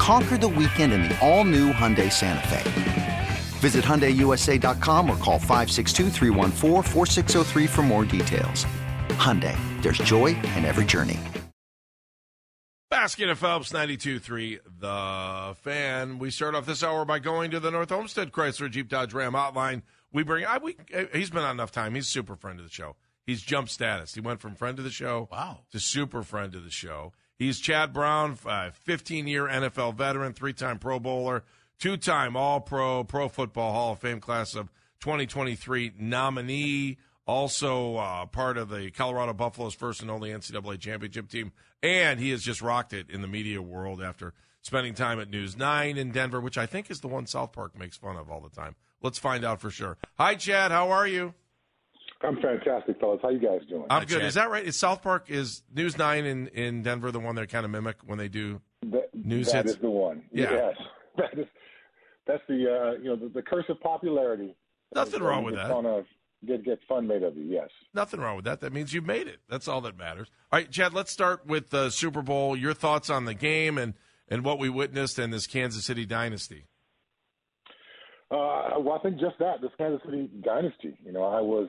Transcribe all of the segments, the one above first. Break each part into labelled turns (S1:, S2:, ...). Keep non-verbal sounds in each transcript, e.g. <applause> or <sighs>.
S1: Conquer the weekend in the all new Hyundai Santa Fe. Visit HyundaiUSA.com or call 562 for more details. Hyundai, there's joy in every journey.
S2: Baskin and Phelps, 92.3, The Fan. We start off this hour by going to the North Olmsted Chrysler Jeep Dodge Ram Hotline. We bring, I, we, eh, he's been on enough time. He's super friend of the show. He's jump status. He went from friend of the show
S3: wow.
S2: to super friend of the show. He's Chad Brown, 15 year NFL veteran, three time Pro Bowler, two time All Pro, Pro Football Hall of Fame class of 2023 nominee also uh, part of the Colorado Buffaloes' first and only NCAA championship team, and he has just rocked it in the media world after spending time at News Nine in Denver, which I think is the one South Park makes fun of all the time. Let's find out for sure. Hi, Chad. How are you?
S4: I'm fantastic, fellas. How you guys doing?
S2: I'm good. Is that right? Is South Park is News Nine in in Denver the one they kind of mimic when they do
S4: that,
S2: news
S4: that
S2: hits?
S4: That is the one.
S2: Yeah.
S4: Yes. <laughs> That is that's the uh, you know the, the curse of popularity.
S2: Nothing wrong with that.
S4: On a, get get fun made of you. Yes.
S2: Nothing wrong with that. That means you made it. That's all that matters. All right, Chad. Let's start with the Super Bowl. Your thoughts on the game and and what we witnessed in this Kansas City dynasty.
S4: Uh, well, I think just that this Kansas City dynasty. You know, I was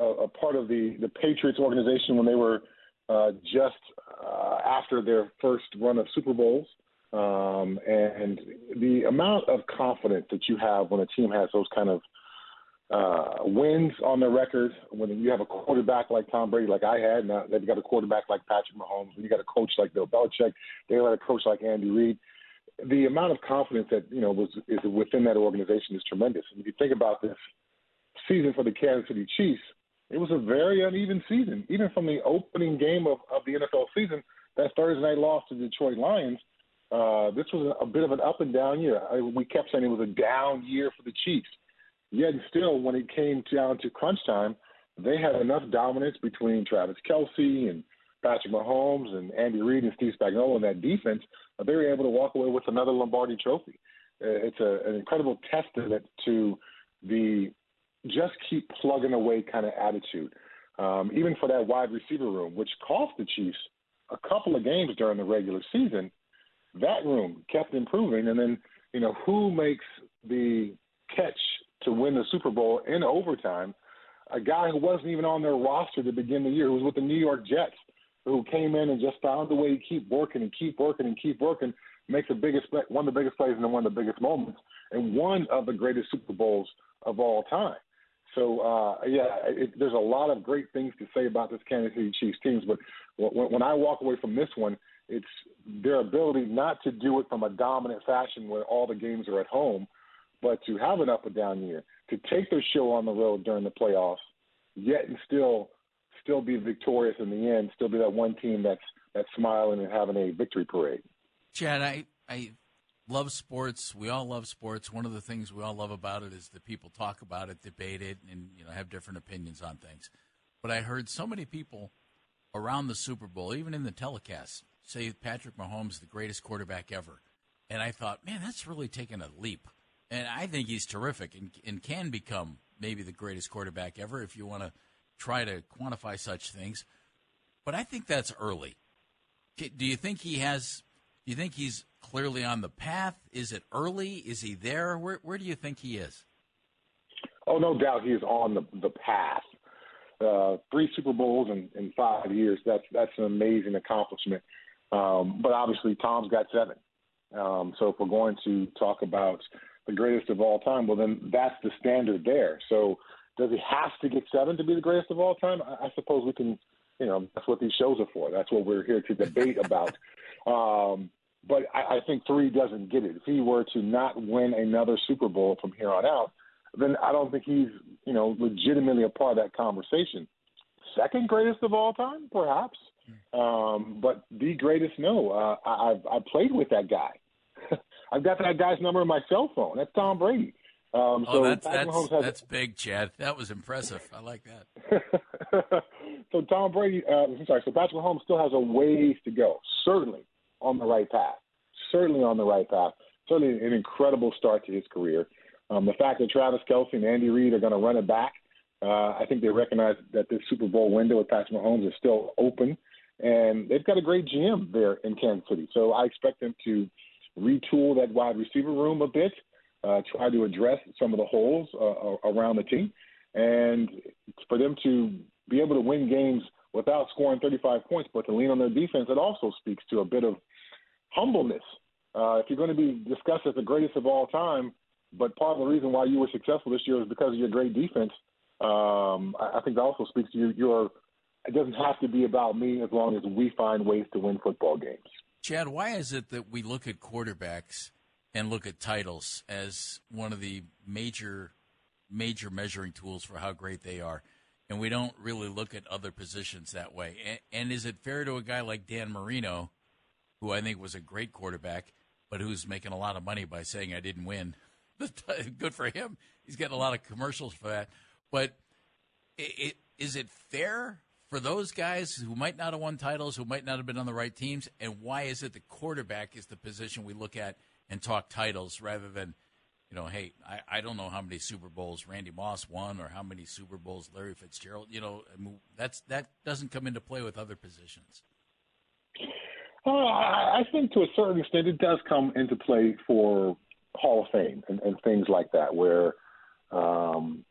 S4: a, a part of the the Patriots organization when they were uh, just uh, after their first run of Super Bowls. Um, and the amount of confidence that you have when a team has those kind of uh, wins on their record, when you have a quarterback like Tom Brady, like I had, now they've got a quarterback like Patrick Mahomes, when you got a coach like Bill Belichick, they got a coach like Andy Reid. The amount of confidence that you know was is within that organization is tremendous. And if you think about this season for the Kansas City Chiefs, it was a very uneven season, even from the opening game of, of the NFL season. That Thursday night loss to the Detroit Lions uh, this was a, a bit of an up and down year. I, we kept saying it was a down year for the Chiefs. Yet still, when it came down to crunch time, they had enough dominance between Travis Kelce and Patrick Mahomes and Andy Reid and Steve Spagnuolo in that defense. They were able to walk away with another Lombardi Trophy. Uh, it's a, an incredible testament to the just keep plugging away kind of attitude. Um, even for that wide receiver room, which cost the Chiefs a couple of games during the regular season, that room kept improving. And then, you know, who makes the catch to win the Super Bowl in overtime? A guy who wasn't even on their roster to begin the year, who was with the New York Jets, who came in and just found a way to keep working and keep working and keep working, makes the biggest one of the biggest plays and one of the biggest moments, and one of the greatest Super Bowls of all time. So uh, yeah, it, there's a lot of great things to say about this Kansas City Chiefs teams, but when, when I walk away from this one, it's their ability not to do it from a dominant fashion where all the games are at home, but to have an up and down year, to take their show on the road during the playoffs, yet and still still be victorious in the end, still be that one team that's that's smiling and having a victory parade.
S3: Chad, I I love sports. We all love sports. One of the things we all love about it is that people talk about it, debate it, and you know have different opinions on things. But I heard so many people around the Super Bowl, even in the telecast, say Patrick Mahomes the greatest quarterback ever. And I thought, man, that's really taken a leap. And I think he's terrific and, and can become maybe the greatest quarterback ever if you want to try to quantify such things. But I think that's early. Do you think he has? Do you think he's clearly on the path? Is it early? Is he there? Where Where do you think he is?
S4: Oh, no doubt he is on the the path. Uh, three Super Bowls in, in five years. That's that's an amazing accomplishment. Um, but obviously, Tom's got seven. Um, so if we're going to talk about the greatest of all time, well, then that's the standard there. So Does he have to get seven to be the greatest of all time? I, I suppose we can. You know, that's what these shows are for. That's what we're here to debate about. <laughs> Um, but I, I think three doesn't get it. If he were to not win another Super Bowl from here on out, then I don't think he's you know legitimately a part of that conversation. Second greatest of all time, perhaps, um, but the greatest, no. Uh, I, I've I played with that guy. <laughs> I've got that guy's number in my cell phone. That's Tom Brady. Um,
S3: oh,
S4: so
S3: that's
S4: Patrick
S3: that's,
S4: has,
S3: that's big, Chad. That was impressive. I like that. <laughs>
S4: so Tom Brady, uh, I'm sorry. So Patrick Mahomes still has a ways to go. Certainly on the right path. Certainly on the right path. Certainly an incredible start to his career. Um, the fact that Travis Kelce and Andy Reid are going to run it back, uh, I think they recognize that this Super Bowl window with Patrick Mahomes is still open, and they've got a great GM there in Kansas City. So I expect them to retool that wide receiver room a bit, uh, try to address some of the holes uh, around the team, and for them to be able to win games without scoring 35 points, but to lean on their defense, it also speaks to a bit of humbleness. Uh, if you're going to be discussed as the greatest of all time, but part of the reason why you were successful this year is because of your great defense, um, I, I think that also speaks to you, your. It doesn't have to be about me as long as we find ways to win football games.
S3: Chad, why is it that we look at quarterbacks and look at titles as one of the major major measuring tools for how great they are? And we don't really look at other positions that way. And, and is it fair to a guy like Dan Marino, who I think was a great quarterback, but who's making a lot of money by saying I didn't win? <laughs> Uh, good for him. He's getting a lot of commercials for that. But it, it, is it fair for those guys who might not have won titles, who might not have been on the right teams? And why is it the quarterback is the position we look at and talk titles rather than, you know, hey, I, I don't know how many Super Bowls Randy Moss won or how many Super Bowls Larry Fitzgerald. You know, I mean, that's that doesn't come into play with other positions.
S4: Uh, I think to a certain extent it does come into play for Hall of Fame and, and things like that, where um,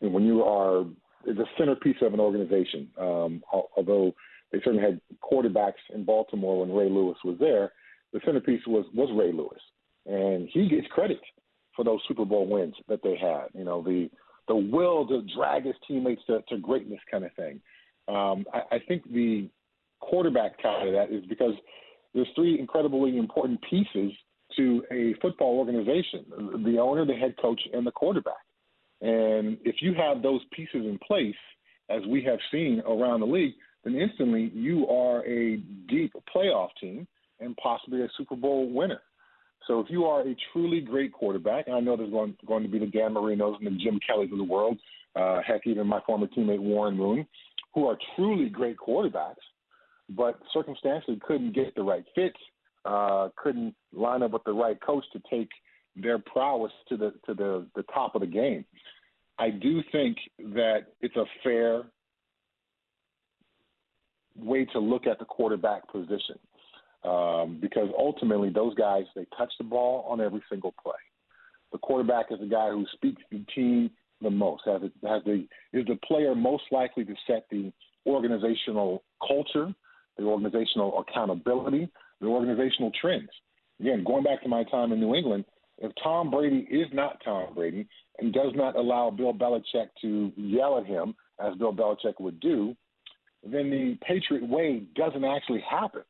S4: when you are the centerpiece of an organization, um, although they certainly had quarterbacks in Baltimore when Ray Lewis was there, the centerpiece was was Ray Lewis, and he gets credit for those Super Bowl wins that they had. You know, the the will to drag his teammates to, to greatness kind of thing. Um, I, I think the quarterback side of that is because there's three incredibly important pieces to a football organization: the owner, the head coach, and the quarterback. And if you have those pieces in place, as we have seen around the league, then instantly you are a deep playoff team and possibly a Super Bowl winner. So if you are a truly great quarterback, and I know there's going, going to be the Dan Marinos and the Jim Kellys of the world, uh, heck, even my former teammate Warren Moon, who are truly great quarterbacks, but circumstantially couldn't get the right fit, uh, couldn't line up with the right coach to take their prowess to the to the, the top of the game. I do think that it's a fair way to look at the quarterback position um, because ultimately those guys they touch the ball on every single play. The quarterback is the guy who speaks to the team the most, has, has the is the player most likely to set the organizational culture, the organizational accountability, the organizational trends. Again, going back to my time in New England, if Tom Brady is not Tom Brady and does not allow Bill Belichick to yell at him as Bill Belichick would do, then the Patriot way doesn't actually happen.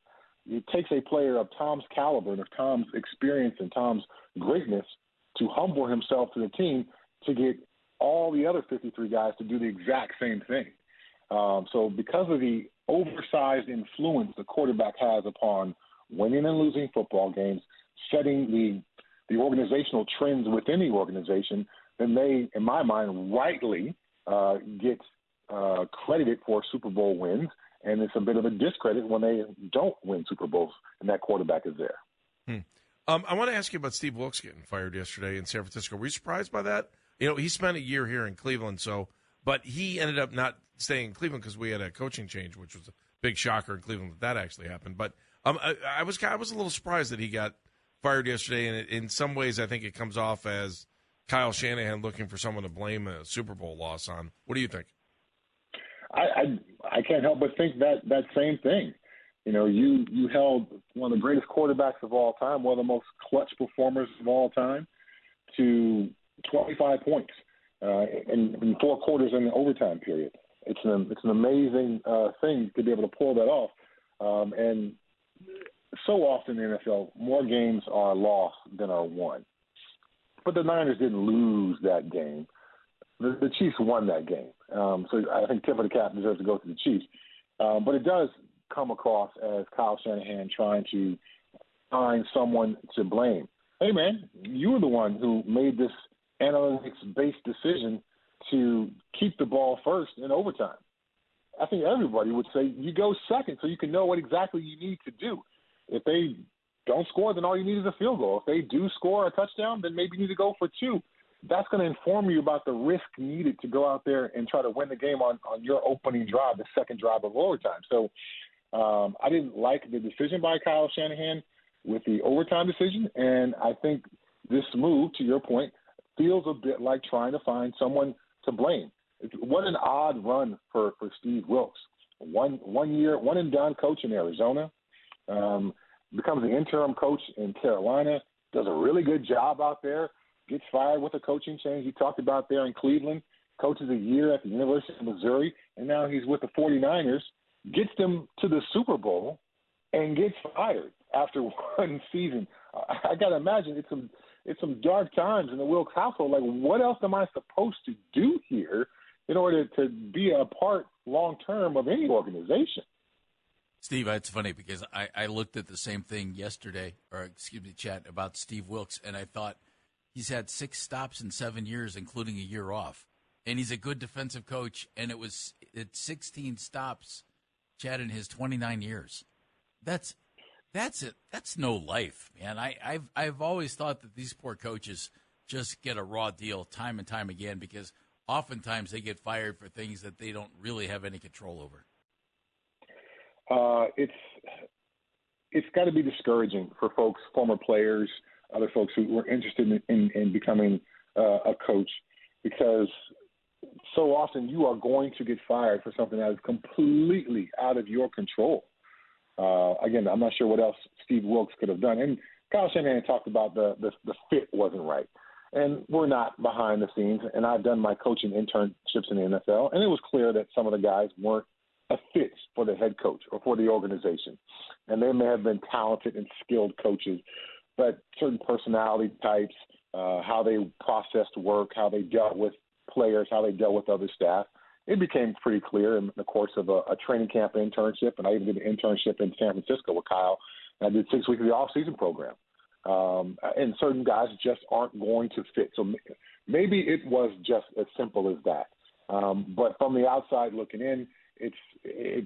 S4: It takes a player of Tom's caliber and of Tom's experience and Tom's greatness to humble himself to the team to get all the other 53 guys to do the exact same thing. Um, so, because of the oversized influence the quarterback has upon winning and losing football games, setting the the organizational trends within the organization, then they, in my mind, rightly uh, get uh, credited for Super Bowl wins, and it's a bit of a discredit when they don't win Super Bowls and that quarterback is there.
S2: Hmm. Um, I want to ask you about Steve Wilks getting fired yesterday in San Francisco. Were you surprised by that? You know, he spent a year here in Cleveland, so but he ended up not staying in Cleveland because we had a coaching change, which was a big shocker in Cleveland that that actually happened. But um, I, I was I was a little surprised that he got fired yesterday, and it, in some ways, I think it comes off as Kyle Shanahan looking for someone to blame a Super Bowl loss on. What do you think?
S4: I, I I can't help but think that that same thing. You know, you you held one of the greatest quarterbacks of all time, one of the most clutch performers of all time, to 25 points uh, in, in four quarters in the overtime period. It's an it's an amazing uh, thing to be able to pull that off. Um, and so often in the NFL, more games are lost than are won. But the Niners didn't lose that game. The, the Chiefs won that game. Um, so I think tip of the cap deserves to go to the Chiefs. Um, but it does come across as Kyle Shanahan trying to find someone to blame. Hey, man, you were the one who made this analytics-based decision to keep the ball first in overtime. I think everybody would say you go second so you can know what exactly you need to do. If they don't score, then all you need is a field goal. If they do score a touchdown, then maybe you need to go for two. That's going to inform you about the risk needed to go out there and try to win the game on, on your opening drive, the second drive of overtime. So um, I didn't like the decision by Kyle Shanahan with the overtime decision, and I think this move, to your point, feels a bit like trying to find someone to blame. What an odd run for, for Steve Wilks. One one year, one and done coach in Arizona, um, becomes an interim coach in Carolina, does a really good job out there, gets fired with a coaching change. You talked about there in Cleveland, coaches a year at the University of Missouri, and now he's with the 49ers, gets them to the Super Bowl, and gets fired after <laughs> one season. I, I got to imagine it's some it's some dark times in the Wilks household. Like, what else am I supposed to do here in order to be a part long term of any organization?
S3: Steve, it's funny because I, I looked at the same thing yesterday, or excuse me, Chad about Steve Wilks, and I thought he's had six stops in seven years, including a year off, and he's a good defensive coach. And it was at 16 stops, Chad, in his 29 years. That's that's it. That's no life, man. I, I've I've always thought that these poor coaches just get a raw deal time and time again because oftentimes they get fired for things that they don't really have any control over.
S4: Uh, it's it's got to be discouraging for folks, former players, other folks who were interested in, in, in becoming uh, a coach, because so often you are going to get fired for something that is completely out of your control. Uh, again, I'm not sure what else Steve Wilks could have done. And Kyle Shanahan talked about the, the the fit wasn't right, and we're not behind the scenes. And I've done my coaching internships in the NFL, and it was clear that some of the guys weren't a fit for the head coach or for the organization. And they may have been talented and skilled coaches, but certain personality types, uh, how they processed work, how they dealt with players, how they dealt with other staff, it became pretty clear in the course of a, a training camp internship. And I even did an internship in San Francisco with Kyle. And I did six weeks of the off-season program. Um, and certain guys just aren't going to fit. So maybe it was just as simple as that. Um, but from the outside looking in, it's it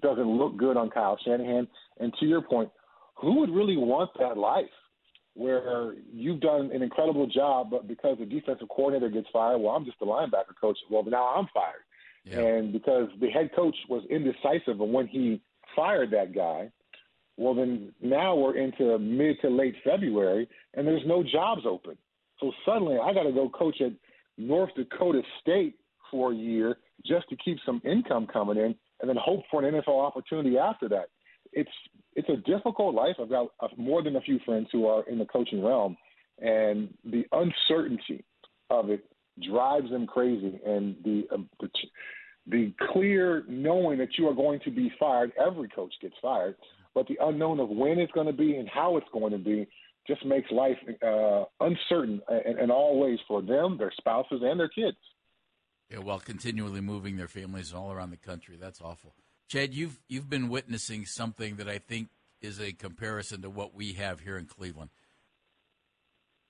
S4: doesn't look good on Kyle Shanahan. And to your point, who would really want that life where you've done an incredible job, but because the defensive coordinator gets fired, well, I'm just a linebacker coach. Well, now I'm fired. Yeah. And because the head coach was indecisive of when he fired that guy, well, then now we're into mid to late February and there's no jobs open. So suddenly I got to go coach at North Dakota State for a year just to keep some income coming in, and then hope for an NFL opportunity after that. It's it's a difficult life. I've got more than a few friends who are in the coaching realm, and the uncertainty of it drives them crazy. And the uh, the, clear knowing that you are going to be fired. Every coach gets fired, but the unknown of when it's going to be and how it's going to be just makes life uh, uncertain in, in all ways for them, their spouses, and their kids.
S3: Yeah, while continually moving their families all around the country. That's awful. Chad, you've you've been witnessing something that I think is a comparison to what we have here in Cleveland.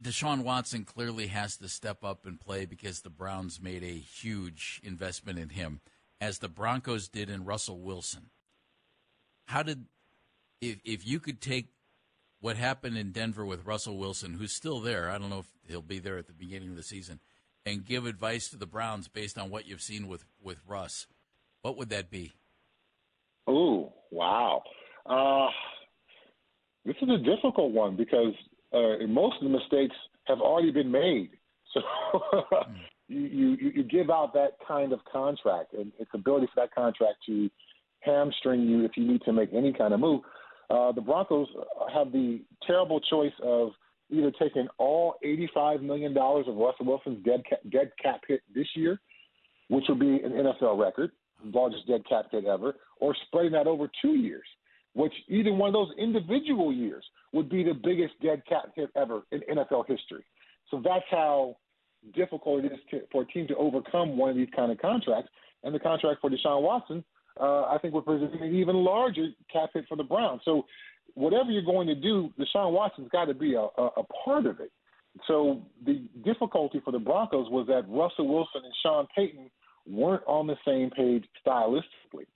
S3: Deshaun Watson clearly has to step up and play because the Browns made a huge investment in him, as the Broncos did in Russell Wilson. How did if if you could take what happened in Denver with Russell Wilson, who's still there, I don't know if he'll be there at the beginning of the season, and give advice to the Browns based on what you've seen with, with Russ, what would that be?
S4: Oh, wow. Uh, this is a difficult one because uh, most of the mistakes have already been made. So <laughs> you, you, you give out that kind of contract and its ability for that contract to hamstring you if you need to make any kind of move. Uh, the Broncos have the terrible choice of either taking all $85 million of Russell Wilson's dead cap, dead cap hit this year, which would be an NFL record, largest dead cap hit ever, or spreading that over two years, which either one of those individual years would be the biggest dead cap hit ever in NFL history. So that's how difficult it is to, for a team to overcome one of these kind of contracts. And the contract for Deshaun Watson, uh, I think, would present an even larger cap hit for the Browns. So whatever you're going to do, Deshaun Watson's got to be a, a, a part of it. So the difficulty for the Broncos was that Russell Wilson and Sean Payton weren't on the same page stylistically.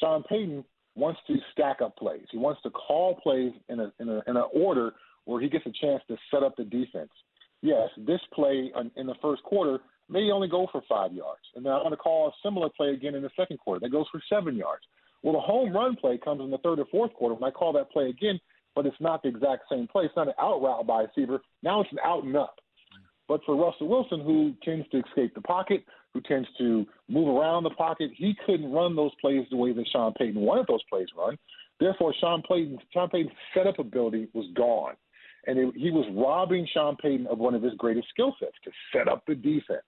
S4: Sean Payton wants to stack up plays. He wants to call plays in a in a in an order where he gets a chance to set up the defense. Yes, this play in the first quarter may only go for five yards, and then I'm going to call a similar play again in the second quarter that goes for seven yards. Well, the home run play comes in the third or fourth quarter when I call that play again, but it's not the exact same play. It's not an out route by a receiver. Now it's an out and up. But for Russell Wilson, who tends to escape the pocket, who tends to move around the pocket, he couldn't run those plays the way that Sean Payton wanted those plays run. Therefore, Sean Payton, Sean Payton's setup ability was gone. And it, he was robbing Sean Payton of one of his greatest skill sets to set up the defense.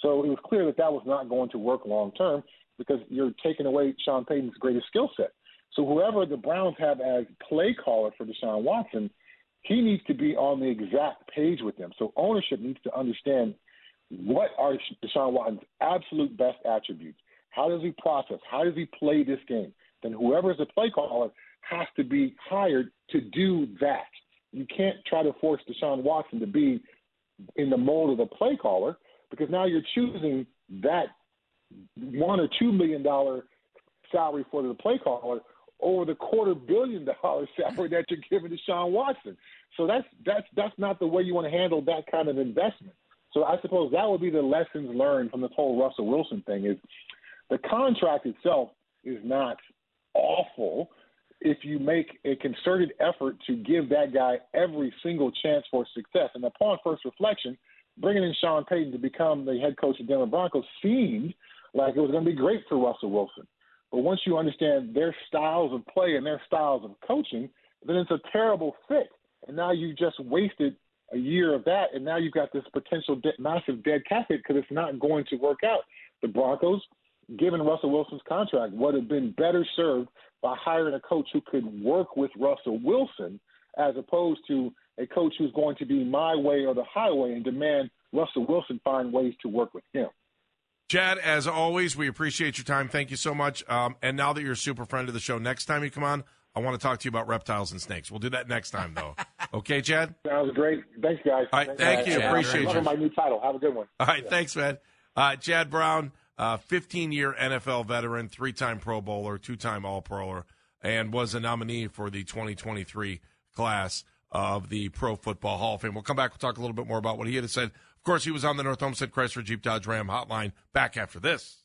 S4: So it was clear that that was not going to work long term because you're taking away Sean Payton's greatest skill set. So whoever the Browns have as play caller for Deshaun Watson, he needs to be on the exact page with them. So ownership needs to understand what are Deshaun Watson's absolute best attributes. How does he process? How does he play this game? Then whoever is the play caller has to be hired to do that. You can't try to force Deshaun Watson to be in the mold of the play caller because now you're choosing that one or two million dollar salary for the play caller over the quarter billion dollar <laughs> salary that you're giving to Sean Watson. So that's that's that's not the way you want to handle that kind of investment. So I suppose that would be the lessons learned from this whole Russell Wilson thing is the contract itself is not awful if you make a concerted effort to give that guy every single chance for success. And upon first reflection, bringing in Sean Payton to become the head coach of Denver Broncos seemed like it was going to be great for Russell Wilson. But once you understand their styles of play and their styles of coaching, then it's a terrible fit. And now you just wasted a year of that, and now you've got this potential de- massive dead cap hit because it's not going to work out. The Broncos, given Russell Wilson's contract, would have been better served by hiring a coach who could work with Russell Wilson as opposed to a coach who's going to be my way or the highway and demand Russell Wilson find ways to work with him.
S2: Chad, as always, we appreciate your time. Thank you so much. Um, and now that you're a super friend of the show, next time you come on, I want to talk to you about reptiles and snakes. We'll do that next time, though. <laughs> Okay, Chad?
S4: Sounds great. Thanks, guys.
S2: All right,
S4: thanks,
S2: thank
S4: guys.
S2: you.
S4: Yeah,
S2: Appreciate
S4: I
S2: you.
S4: my new title. Have a good one.
S2: All right, yeah. thanks, man. Uh, Chad Brown, 15 uh, year NFL veteran, three time Pro Bowler, two time All Proer, and was a nominee for the 2023 class of the Pro Football Hall of Fame. We'll come back. We'll talk a little bit more about what he had to say. Of course, he was on the North Olmsted Chrysler Jeep Dodge Ram hotline back after this.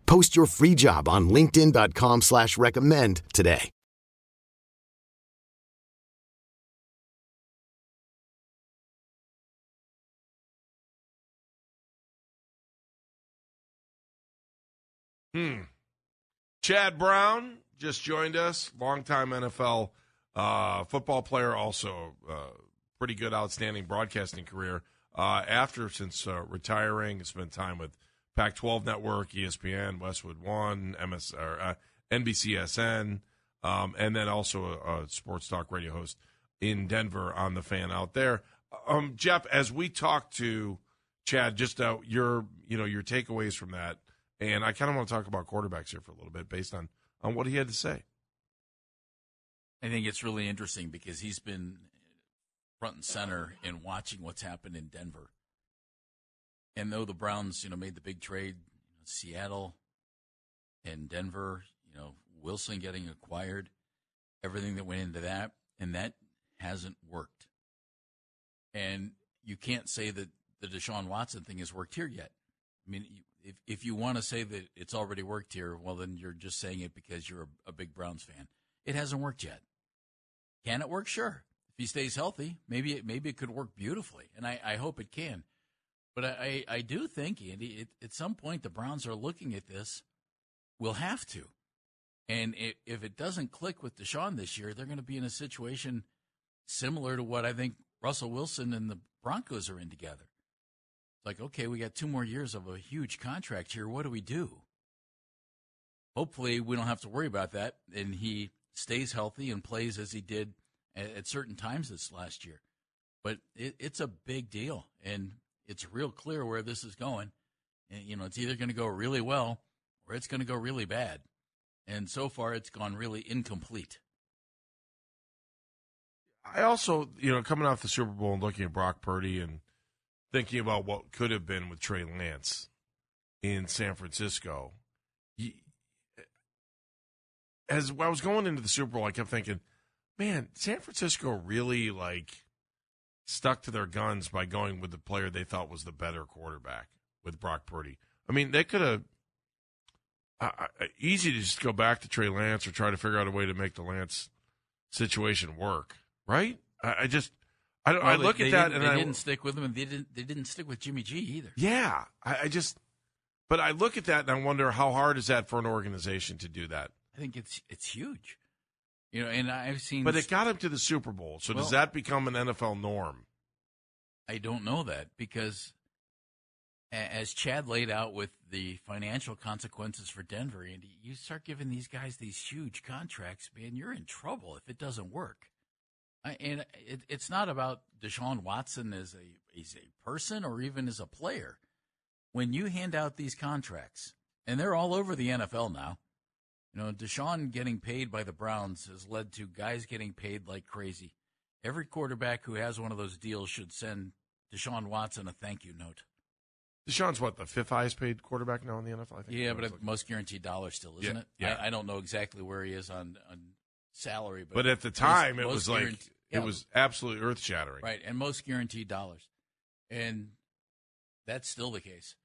S5: Post your free job on LinkedIn.com slash recommend today.
S2: Hmm. Chad Brown just joined us, longtime NFL uh, football player, also uh, pretty good, outstanding broadcasting career. Uh, after since uh, retiring, spent time with Pac-12 Network, ESPN, Westwood One, MS or uh, NBCSN, um, and then also a, a, sports talk radio host in Denver on the fan out there. Um, Jeff, as we talk to Chad, just uh, your you know your takeaways from that, and I kind of want to talk about quarterbacks here for a little bit based on on what he had to say.
S3: I think it's really interesting because he's been front and center in watching what's happened in Denver. And though the Browns, you know, made the big trade, you know, Seattle and Denver, you know, Wilson getting acquired, everything that went into that, and that hasn't worked. And you can't say that the Deshaun Watson thing has worked here yet. I mean, if if you want to say that it's already worked here, well, then you're just saying it because you're a, a big Browns fan. It hasn't worked yet. Can it work? Sure. If he stays healthy, maybe it, maybe it could work beautifully, and I, I hope it can. But I, I do think, Andy, it, at some point the Browns are looking at this. We'll have to. And it, if it doesn't click with Deshaun this year, they're going to be in a situation similar to what I think Russell Wilson and the Broncos are in together. It's like, okay, we got two more years of a huge contract here. What do we do? Hopefully, we don't have to worry about that, and he stays healthy and plays as he did at, at certain times this last year. But it, it's a big deal, and it's real clear where this is going. And, you know, it's either going to go really well or it's going to go really bad. And so far, it's gone really incomplete.
S2: I also, you know, coming off the Super Bowl and looking at Brock Purdy and thinking about what could have been with Trey Lance in San Francisco. As I was going into the Super Bowl, I kept thinking, man, San Francisco really like stuck to their guns by going with the player they thought was the better quarterback with Brock Purdy. I mean, they could have uh, easy to just go back to Trey Lance or try to figure out a way to make the Lance situation work, right? I, I just I don't. Well, I look at that
S3: and
S2: they
S3: I didn't stick with him, and they didn't. They didn't stick with Jimmy G either.
S2: Yeah, I, I just. But I look at that and I wonder how hard is that for an organization to do that.
S3: I think it's it's huge. You know, and I've seen.
S2: But it got him to the Super Bowl. So well, does that become an NFL norm?
S3: I don't know that because, as Chad laid out with the financial consequences for Denver, and you start giving these guys these huge contracts, man, you're in trouble if it doesn't work. And it, it's not about Deshaun Watson as a as a person or even as a player. When you hand out these contracts, and they're all over the NFL now, you know, Deshaun getting paid by the Browns has led to guys getting paid like crazy. Every quarterback who has one of those deals should send Deshaun Watson a thank you note.
S2: Deshaun's what the fifth highest paid quarterback now in the NFL. I
S3: think yeah, but most guaranteed dollar still, isn't
S2: yeah,
S3: it?
S2: Yeah.
S3: I, I, don't know exactly where he is on, on salary, but
S2: but at the time most, it was like yeah, it was absolutely earth shattering,
S3: right? And most guaranteed dollars, and that's still the case.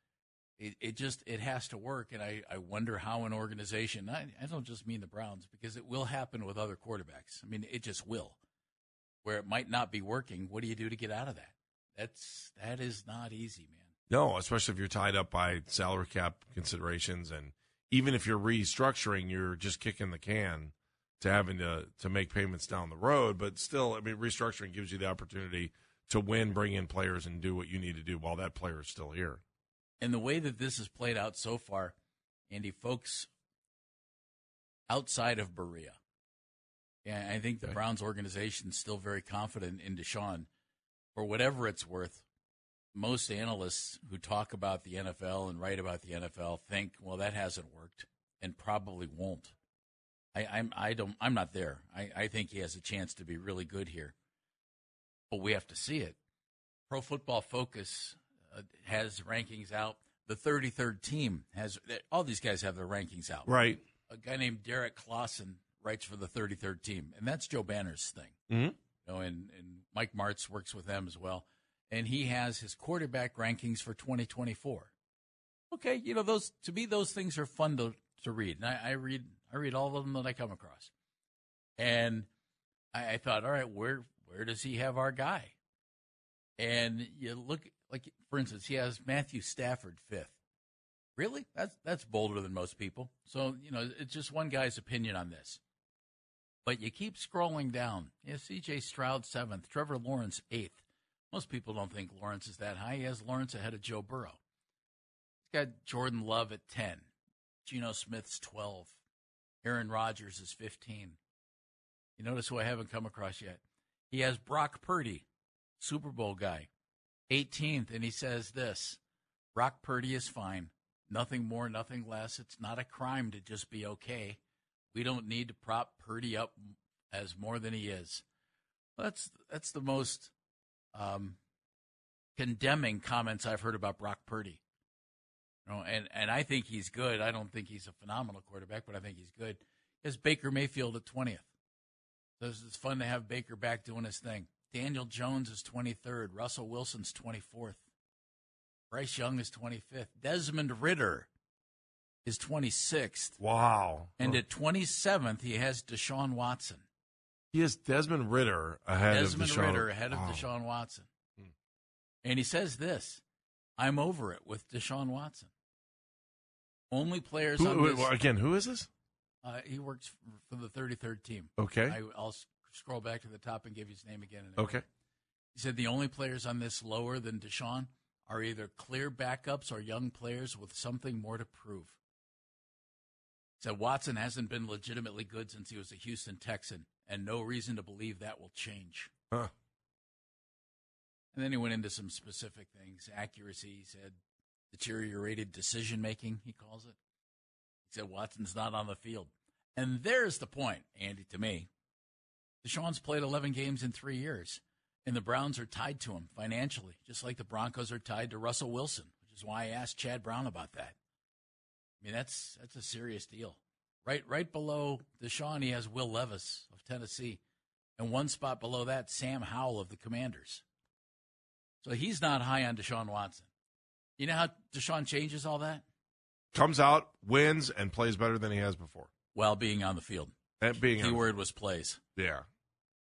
S3: It, it just it has to work, and I, I wonder how an organization. I, I don't just mean the Browns because it will happen with other quarterbacks. I mean, it just will, where it might not be working. What do you do to get out of that? That's that is not easy, man.
S2: No, especially if you're tied up by salary cap considerations, and even if you're restructuring, you're just kicking the can to having to to make payments down the road. But still, I mean, restructuring gives you the opportunity to win, bring in players, and do what you need to do while that player is still here.
S3: And the way that this has played out so far, Andy, folks outside of Berea, yeah, I think the. Browns organization is still very confident in Deshaun. For whatever it's worth, most analysts who talk about the NFL and write about the NFL think, well, that hasn't worked and probably won't. I, I'm I don't I'm not there. I, I think he has a chance to be really good here, but we have to see it. Pro Football Focus has rankings out. The 33rd team has all these guys have their rankings out.
S2: Right.
S3: A guy named Derrik Klassen writes for the 33rd team, and that's Joe Banner's thing.
S2: Mm-hmm.
S3: You know, and, and Mike Martz works with them as well, and he has his quarterback rankings for 2024. Okay, you know those to me those things are fun to to read, and I, I read I read all of them that I come across, and I, I thought, all right, where where does he have our guy? And you look like, for instance, he has Matthew Stafford fifth. Really? That's that's bolder than most people. So you know, it's just one guy's opinion on this. But you keep scrolling down. Yeah, C.J. Stroud seventh, Trevor Lawrence eighth. Most people don't think Lawrence is that high. He has Lawrence ahead of Joe Burrow. He's got Jordan Love at ten, Geno Smith's twelve, Aaron Rodgers is fifteen. You notice who I haven't come across yet? He has Brock Purdy, Super Bowl guy, 18th, and he says this Brock Purdy is fine. Nothing more, nothing less. It's not a crime to just be okay. We don't need to prop Purdy up as more than he is. That's that's the most um, condemning comments I've heard about Brock Purdy. You know, and and I think he's good. I don't think he's a phenomenal quarterback, but I think he's good. Is Baker Mayfield at twentieth? So it's fun to have Baker back doing his thing. Daniel Jones is twenty third. Russell Wilson's twenty fourth. Bryce Young is 25th. Desmond Ridder is 26th.
S2: Wow.
S3: And at 27th, he has Deshaun Watson.
S2: He has Desmond Ridder ahead
S3: Desmond
S2: of Deshaun.
S3: Ridder ahead of
S2: wow.
S3: Deshaun Watson.
S2: Hmm.
S3: And he says this I'm over it with Deshaun Watson. Only players
S2: Who,
S3: on this.
S2: again, who is this?
S3: Uh, he works for, the 33rd team.
S2: Okay.
S3: I, I'll s- scroll back to the top and give his name again. in
S2: Okay.
S3: He said the only players on this lower than Deshaun are either clear backups or young players with something more to prove. He said Watson hasn't been legitimately good since he was a Houston Texan, and no reason to believe that will change.
S2: Huh.
S3: And then he went into some specific things accuracy, he said deteriorated decision making, he calls it. He said Watson's not on the field. And there's the point, Andy, to me. Deshaun's played 11 games in three years, and the Browns are tied to him financially, just like the Broncos are tied to Russell Wilson, which is why I asked Chad Brown about that. I mean, that's that's a serious deal. Right, right below Deshaun, he has Will Levis of Tennessee, and one spot below that, Sam Howell of the Commanders. So he's not high on Deshaun Watson. You know how Deshaun changes all that?
S2: Comes out, wins, and plays better than he has before.
S3: While being on the field.
S2: That being
S3: Keyword was plays.
S2: yeah.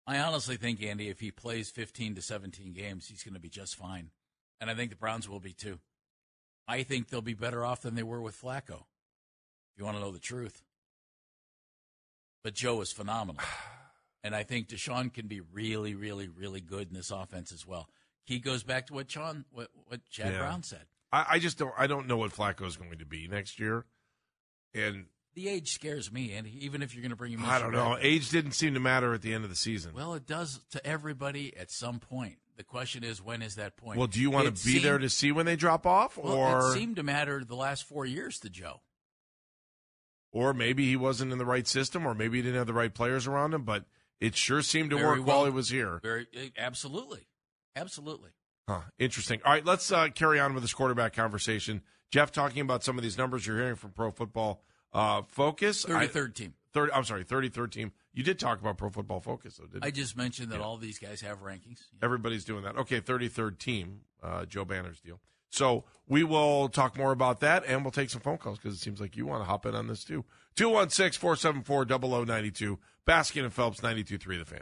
S3: I honestly think, Andy, if he plays 15 to 17 games, he's going to be just fine. And I think the Browns will be too. I think they'll be better off than they were with Flacco, if you want to know the truth. But Joe is phenomenal. <sighs> And I think Deshaun can be really, really, really good in this offense as well. He goes back to what Sean, what, what Chad
S2: Yeah.
S3: Brown said.
S2: I, I just don't. I don't know what Flacco is going to be next year, and
S3: The age scares me, and even if you're going to bring him, in
S2: I don't know. Age didn't seem to matter at the end of the season.
S3: Well, it does to everybody at some point. The question is, when is that point?
S2: Well, do you want
S3: It
S2: to be there to see when they drop off,
S3: Well,
S2: or
S3: it seemed to matter the last four years to Joe.
S2: or maybe he wasn't in the right system, or maybe he didn't have the right players around him? But it sure seemed to
S3: Very
S2: work while he was here.
S3: Very eh, absolutely, absolutely.
S2: Huh, interesting. All right, let's uh, carry on with this quarterback conversation. Jeff, talking about some of these numbers you're hearing from Pro Football uh, Focus. I-
S3: Thirty third team.
S2: 30, I'm sorry, 33rd team. You did talk about Pro Football Focus, though, didn't
S3: I just mentioned that all these guys have rankings.
S2: Everybody's doing that. Okay, 33rd team, uh, Joe Banner's deal. So we will talk more about that, and we'll take some phone calls because it seems like you want to hop in on this too. 216 474 0092, Baskin and Phelps, 92.3 The Fan.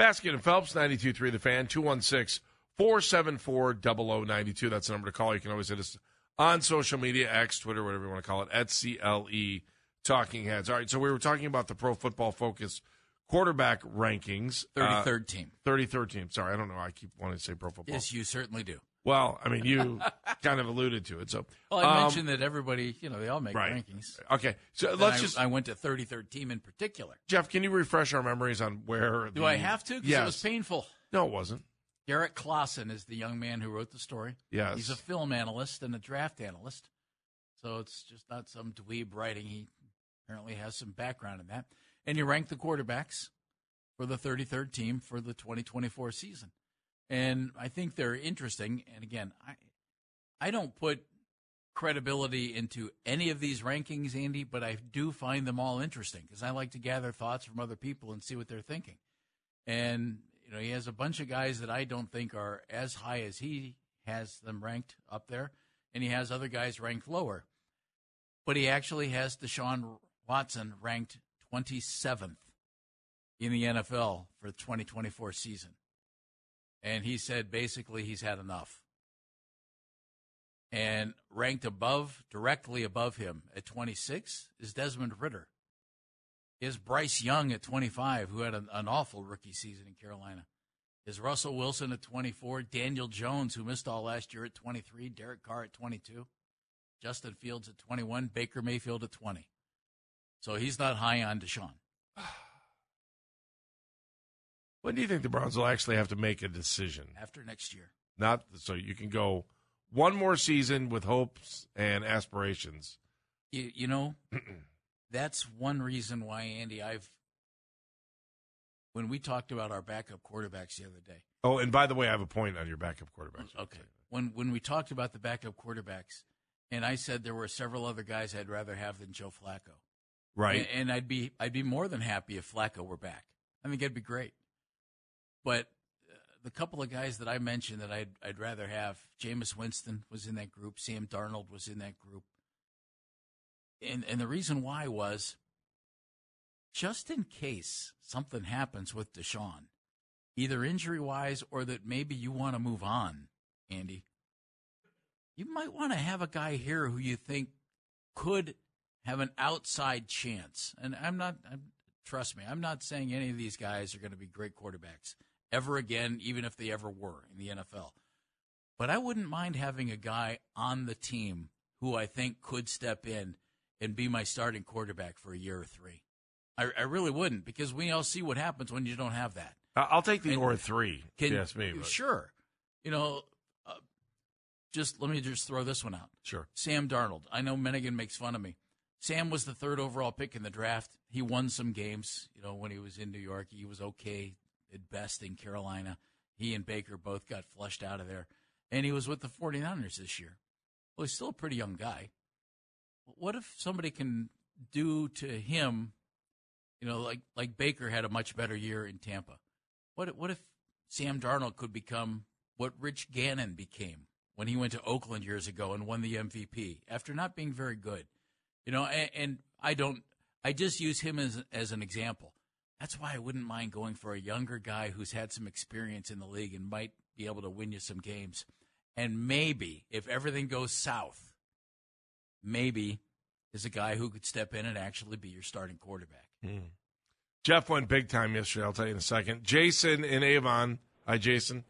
S2: Baskin and Phelps, 92.3 The Fan, 216 474 0092. That's the number to call. You can always hit us on social media, X, Twitter, whatever you want to call it, at CLE Talking Heads. All right, so we were talking about the Pro Football Focus quarterback rankings.
S3: Uh, 33rd team.
S2: 33rd team. Sorry, I don't know. I keep wanting to say Pro Football.
S3: Yes, you certainly do.
S2: Well, I mean, you <laughs> kind of alluded to it. So,
S3: Well, I
S2: um,
S3: mentioned that everybody, you know, they all make
S2: right.
S3: rankings.
S2: Okay, so
S3: Then
S2: let's
S3: I,
S2: just
S3: I went to 33rd team in particular.
S2: Jeff. Can you refresh our memories on where?
S3: Do
S2: the-
S3: I have to? Because
S2: Yes.
S3: it was painful.
S2: No, it wasn't.
S3: Derrik Klassen is the young man who wrote the story.
S2: Yes.
S3: He's a film analyst and a draft analyst. So it's just not some dweeb writing. He apparently has some background in that. And you rank the quarterbacks for the 33rd team for the 2024 season. And I think they're interesting. And again, I I don't put credibility into any of these rankings, Andy, but I do find them all interesting because I like to gather thoughts from other people and see what they're thinking. And you know, he has a bunch of guys that I don't think are as high as he has them ranked up there, and he has other guys ranked lower. But he actually has Deshaun Watson ranked 27th in the NFL for the 2024 season. And he said basically he's had enough. And ranked above, directly above him at 26 is Desmond Ridder is Bryce Young at 25, who had an, an awful rookie season in Carolina. Is Russell Wilson at 24, Daniel Jones, who missed all last year at 23, Derek Carr at 22, Justin Fields at 21, Baker Mayfield at 20. So he's not high on Deshaun. <sighs>
S2: When do you think the Browns will actually have to make a decision?
S3: After next year.
S2: Not so you can go one more season with hopes and aspirations.
S3: You, you know, <clears throat> that's one reason why, Andy, I've, when we talked about our backup quarterbacks the other day,
S2: Oh, and by the way, I have a point on your backup quarterbacks.
S3: Okay. When when we talked about the backup quarterbacks, and I said there were several other guys I'd rather have than Joe Flacco.
S2: Right.
S3: And, and I'd be I'd be more than happy if Flacco were back. I think it'd be great. But uh, the couple of guys that I mentioned that I'd I'd rather have, Jameis Winston was in that group, Sam Darnold was in that group. And and the reason why was just in case something happens with Deshaun, either injury wise or that maybe you want to move on, Andy, you might want to have a guy here who you think could have an outside chance. And I'm not, I'm, trust me, I'm not saying any of these guys are going to be great quarterbacks ever again, even if they ever were in the NFL. But I wouldn't mind having a guy on the team who I think could step in and be my starting quarterback for a year or three. I, I really wouldn't because we all see what happens when you don't have that.
S2: I'll take the
S3: And
S2: or three.
S3: Can,
S2: ask me. but-
S3: Sure. You know, uh, just let me just throw this one out.
S2: Sure.
S3: Sam Darnold. I know Mennigan makes fun of me. Sam was the third overall pick in the draft. He won some games. You know, when he was in New York, he was okay at best in Carolina. He and Baker both got flushed out of there. And he was with the 49ers this year. Well, he's still a pretty young guy. What if somebody can do to him, you know, like like Baker had a much better year in Tampa. What what if Sam Darnold could become what Rich Gannon became when he went to Oakland years ago and won the MVP after not being very good? You know, and, and I don't. I just use him as as an example. That's why I wouldn't mind going for a younger guy who's had some experience in the league and might be able to win you some games. And maybe if everything goes south, maybe is a guy who could step in and actually be your starting quarterback.
S2: Mm. Jeff went big time yesterday. I'll tell you in a second. Jason in Avon. Hi, Jason.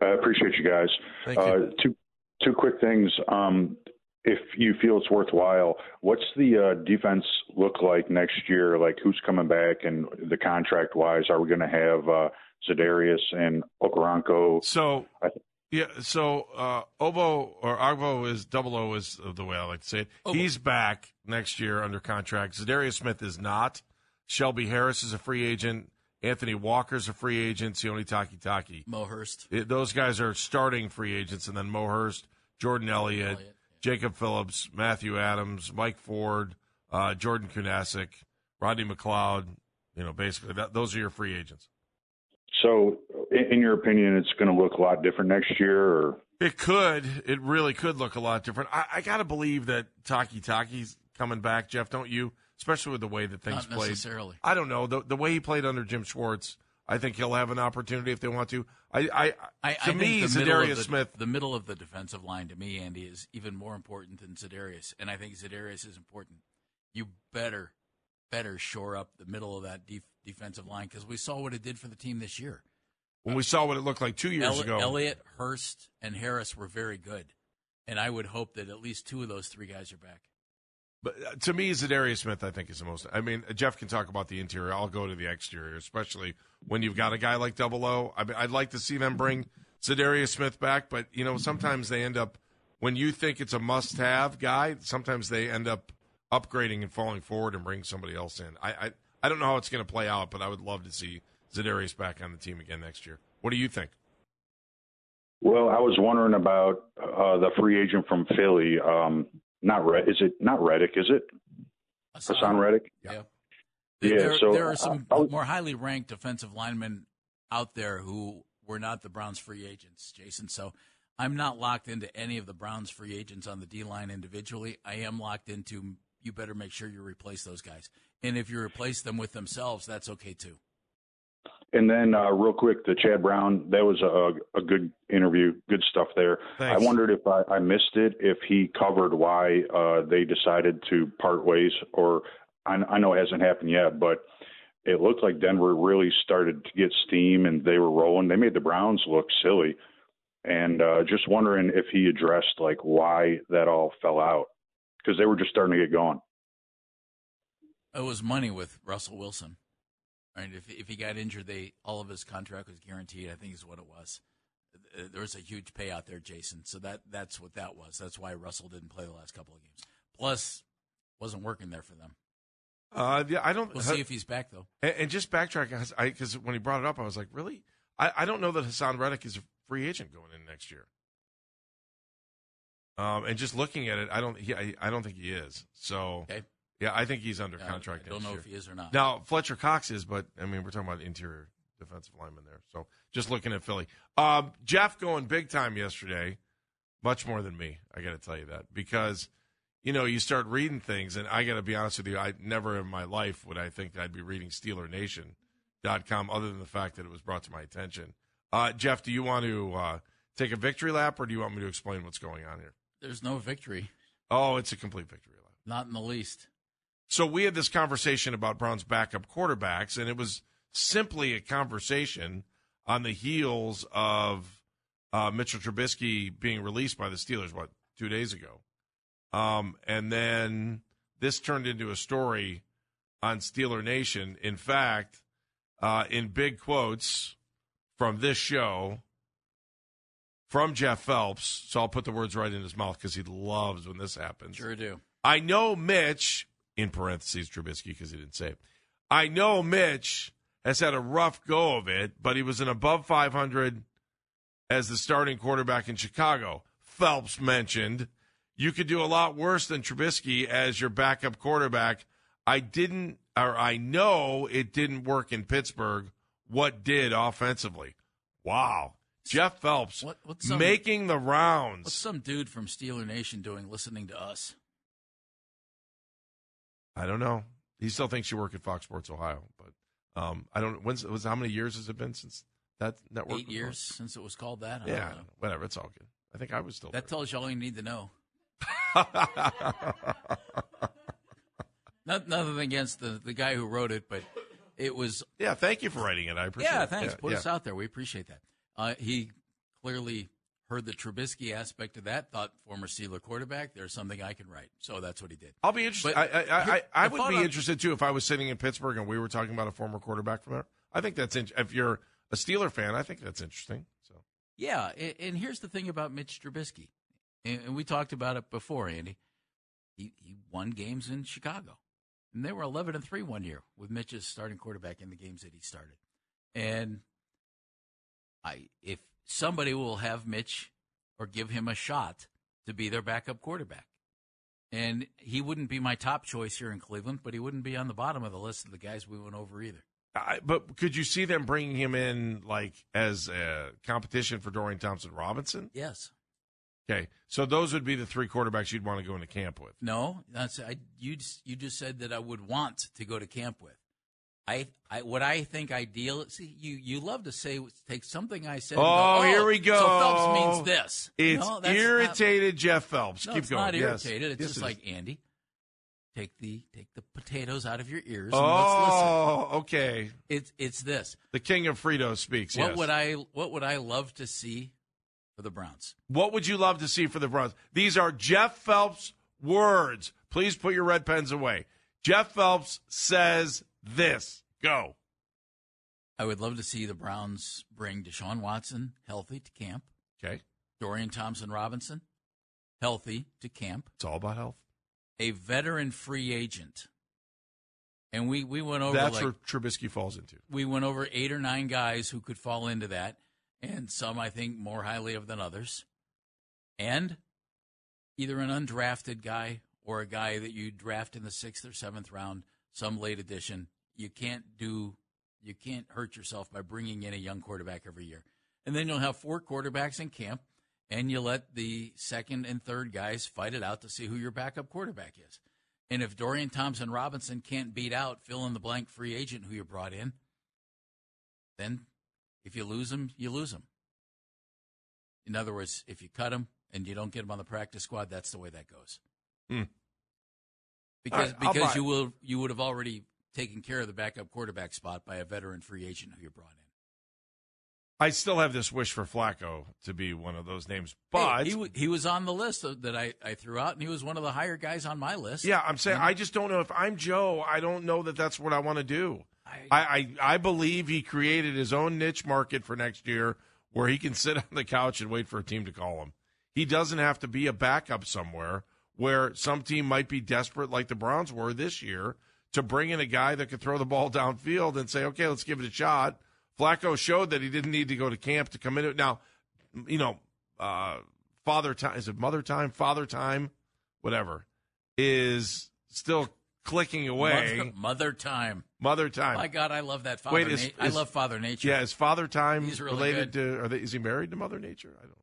S6: I appreciate you guys.
S2: Thank you.
S6: Uh, two two quick things. Um, if you feel it's worthwhile, what's the uh, defense look like next year? Like who's coming back and the contract wise? Are we going to have uh, Za'Darius and Okoronkwo?
S2: So yeah, so uh, Obo or Ogbo is double O is the way I like to say it.
S3: Obo.
S2: He's back next year under contract. Za'Darius Smith is not. Shelby Harris is a free agent. Anthony Walker's a free agent. Sione Takitaki.
S3: Mo Hurst.
S2: It, those guys are starting free agents, and then Mo Hurst, Jordan Elliott,
S3: Elliott,
S2: Jacob Phillips, Matthew Adams, Mike Ford, uh, Jordan Kunasik, Rodney McLeod. You know, basically, that, those are your free agents.
S6: So, in, in your opinion, it's going to look a lot different next year, or
S2: It could. It really could look a lot different. I, I got to believe that Takitaki's coming back, Jeff, don't you? Especially with the way that things play.
S3: Not
S2: played.
S3: necessarily.
S2: I don't know. The, the way he played under Jim Schwartz, I think he'll have an opportunity if they want to. I, I,
S3: I,
S2: to
S3: I
S2: me,
S3: think the middle of
S2: Za'Darius
S3: the,
S2: Smith.
S3: the middle of the defensive line to me, Andy, is even more important than Za'Darius, and I think Za'Darius is important. You better, better shore up the middle of that def- defensive line because we saw what it did for the team this year.
S2: When we saw what it looked like two years ago,
S3: Elliott, Hurst, and Harris were very good, and I would hope that at least two of those three guys are back.
S2: But uh, to me, Za'Darius Smith, I think, is the most. I mean, Jeff can talk about the interior. I'll go to the exterior, especially when you've got a guy like Double O. I'd like to see them bring Za'Darius Smith back, but you know, sometimes they end up when you think it's a must-have guy. Sometimes they end up upgrading and falling forward and bring somebody else in. I I, I don't know how it's going to play out, but I would love to see Za'Darius back on the team again next year. What do you think?
S6: well, I was wondering about uh, the free agent from Philly. Um, not Red, is it not Reddick? Is it Haason Reddick?
S3: Yeah.
S6: Yeah,
S3: there,
S6: so,
S3: there are some
S6: uh,
S3: more highly ranked defensive linemen out there who were not the Browns free agents, Jason. So I'm not locked into any of the Browns free agents on the D line individually. I am locked into you better make sure you replace those guys. And if you replace them with themselves, that's okay too.
S6: And then, uh, real quick, the Chad Brown, that was a, a good interview, good stuff there.
S2: Thanks.
S6: I wondered if I, I missed it, if he covered why uh, they decided to part ways, or I, I know it hasn't happened yet, but it looked like Denver really started to get steam and they were rolling. They made the Browns look silly. And uh, just wondering if he addressed like why that all fell out because they were just starting to get going.
S3: It was money with Russell Wilson. Right? If if he got injured, they all of his contract was guaranteed. I think is what it was. Uh, There was a huge payout there, Jason. So that that's what that was. That's why Russell didn't play the last couple of games. Plus, wasn't working there for them.
S2: Uh, yeah, I don't.
S3: We'll see if he's back though.
S2: And, and just backtrack, because when he brought it up, I was like, really? I, I don't know that Haason Reddick is a free agent going in next year. Um, and just looking at it, I don't. He, I, I don't think he is. So
S3: Okay.
S2: Yeah, I think he's under contract.
S3: I don't know
S2: year.
S3: if he is or not.
S2: Now Fletcher Cox is, but I mean, we're talking about interior defensive lineman there. So just looking at Philly, um, Jeff going big time yesterday, much more than me. I got to tell you that because you know you start reading things, and I got to be honest with you, I never in my life would I think I'd be reading SteelerNation.com other than the fact that it was brought to my attention. Uh, Jeff, do you want to uh, take a victory lap, or do you want me to explain what's going on here?
S3: There's no victory,
S2: Oh, it's a complete victory lap.
S3: not in the least.
S2: So we had this conversation about Brown's backup quarterbacks, and it was simply a conversation on the heels of uh, Mitchell Trubisky being released by the Steelers, what, two days ago. Um, and then this turned into a story on Steeler Nation. In fact, uh, in big quotes from this show, from Jeff Phelps, so I'll put the words right in his mouth because he loves when this happens.
S3: Sure do.
S2: I know Mitch, in parentheses, Trubisky, because he didn't say it. I know Mitch has had a rough go of it, but he was an above 500 as the starting quarterback in Chicago. Phelps mentioned, you could do a lot worse than Trubisky as your backup quarterback. I didn't, or I know it didn't work in Pittsburgh. What did offensively? Wow. Jeff Phelps
S3: What- what's some-
S2: making the rounds.
S3: What's some dude from Steeler Nation doing listening to us?
S2: I don't know. He still thinks you work at Fox Sports Ohio, but um, I don't. When's was how many years has it been since that network?
S3: Eight years since it was called that. I
S2: Yeah,
S3: know.
S2: whatever. It's all good. I think I was still.
S3: That tells you all you need to know.
S2: there. <laughs>
S3: Not, nothing against the, the guy who wrote it, but it was
S2: yeah, thank you for writing it. I appreciate
S3: yeah.
S2: it.
S3: Thanks. Put
S2: yeah.
S3: us out there. We appreciate that. Uh, he clearly heard the Trubisky aspect of that. Thought former Steeler quarterback. There's something I can write. So that's what he did.
S2: I'll be interested. I, I, I, I would be
S3: on-
S2: interested too if I was sitting in Pittsburgh and we were talking about a former quarterback from there. I think that's in, if you're a Steeler fan. I think that's interesting. So
S3: Yeah, and, and here's the thing about Mitch Trubisky, and, and we talked about it before, Andy. He he won games in Chicago, and they were 11 and three one year with Mitch as starting quarterback in the games that he started. And I, if somebody will have Mitch or give him a shot to be their backup quarterback, and he wouldn't be my top choice here in Cleveland, but he wouldn't be on the bottom of the list of the guys we went over either.
S2: I, but could you see them bringing him in like as a competition for Dorian Thompson Robinson?
S3: Yes.
S2: Okay, so those would be the three quarterbacks you'd want to go into camp with.
S3: No, that's I. You just, you just said that I would want to go to camp with. I, I what I think ideal. See, you you love to say take something I said.
S2: Oh,
S3: go,
S2: here we oh, go.
S3: So Phelps means this.
S2: It's
S3: No,
S2: irritated Jeff Phelps.
S3: Not, no,
S2: Keep
S3: it's
S2: going.
S3: not
S2: Yes.
S3: irritated. It's
S2: Yes,
S3: just
S2: it
S3: like
S2: is.
S3: Andy. Take the take the potatoes out of your ears and let's listen.
S2: Oh, okay.
S3: It's it's this.
S2: The king of Fritos speaks.
S3: What
S2: yes.
S3: would I what would I love to see for the Browns?
S2: What would you love to see for the Browns? These are Jeff Phelps' words. Please put your red pens away. Jeff Phelps says this. Go.
S3: I would love to see the Browns bring Deshaun Watson healthy to camp.
S2: Okay.
S3: Dorian Thompson Robinson healthy to camp.
S2: It's all about health.
S3: A veteran free agent. And we, we went over
S2: That's
S3: like,
S2: where Trubisky falls into.
S3: we went over eight or nine guys who could fall into that, and some I think more highly of than others. And either an undrafted guy or a guy that you draft in the sixth or seventh round, some late addition. You can't do, you can't hurt yourself by bringing in a young quarterback every year. And then you'll have four quarterbacks in camp, and you let the second and third guys fight it out to see who your backup quarterback is. And if Dorian Thompson Robinson can't beat out fill in the blank free agent who you brought in, then if you lose him, you lose him. In other words, if you cut him and you don't get him on the practice squad, that's the way that goes.
S2: Hmm.
S3: Because
S2: All right, I'll
S3: because you will you would have already taken care of the backup quarterback spot by a veteran free agent who you brought in.
S2: I still have this wish for Flacco to be one of those names, but
S3: Hey, he, wa- he was on the list that I, I threw out, and he was one of the higher guys on my list.
S2: yeah, I'm saying
S3: And
S2: I just don't know if I'm Joe. I don't know that that's what I want to do.
S3: I-
S2: I, I I believe he created his own niche market for next year, where he can <laughs> sit on the couch and wait for a team to call him. He doesn't have to be a backup somewhere where some team might be desperate, like the Browns were this year, to bring in a guy that could throw the ball <laughs> downfield and say, okay, let's give it a shot. Flacco showed that he didn't need to go to camp to come in. Now, you know, uh, father time is it mother time, father time, whatever, is still clicking away.
S3: Mother, mother time.
S2: Mother time.
S3: My God, I love that Father.
S2: Wait, is-
S3: Na- I love Father Nature.
S2: Yeah, is Father Time
S3: really
S2: related to? Are they, is he married to Mother Nature? I don't.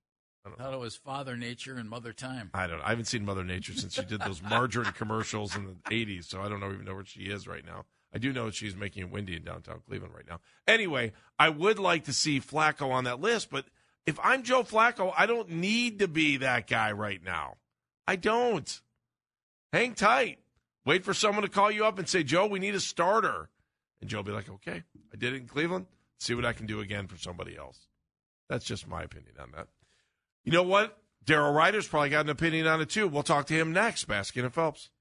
S3: I thought it was Father Nature and Mother Time.
S2: I don't. I haven't seen Mother Nature since she did those margarine commercials in the '80s, so I don't know even know where she is right now. I do know she's making it windy in downtown Cleveland right now. Anyway, I would like to see Flacco on that list, but if I'm Joe Flacco, I don't need to be that guy right now. I don't. Hang tight. Wait for someone to call you up and say, Joe, we need a starter. And Joe will be like, okay, I did it in Cleveland. See what I can do again for somebody else. That's just my opinion on that. You know what? Daryl Ruiter's probably got an opinion on it too. We'll talk to him next. Baskin and Phelps.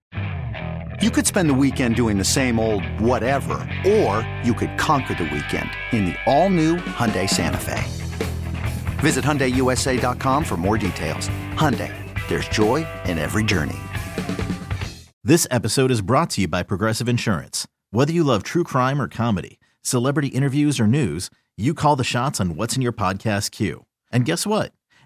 S1: You could spend the weekend doing the same old whatever, or you could conquer the weekend in the all-new Hyundai Santa Fe. Visit HyundaiUSA.com for more details. Hyundai, there's joy in every journey.
S7: This episode is brought to you by Progressive Insurance. Whether you love true crime or comedy, celebrity interviews or news, you call the shots on what's in your podcast queue. And guess what?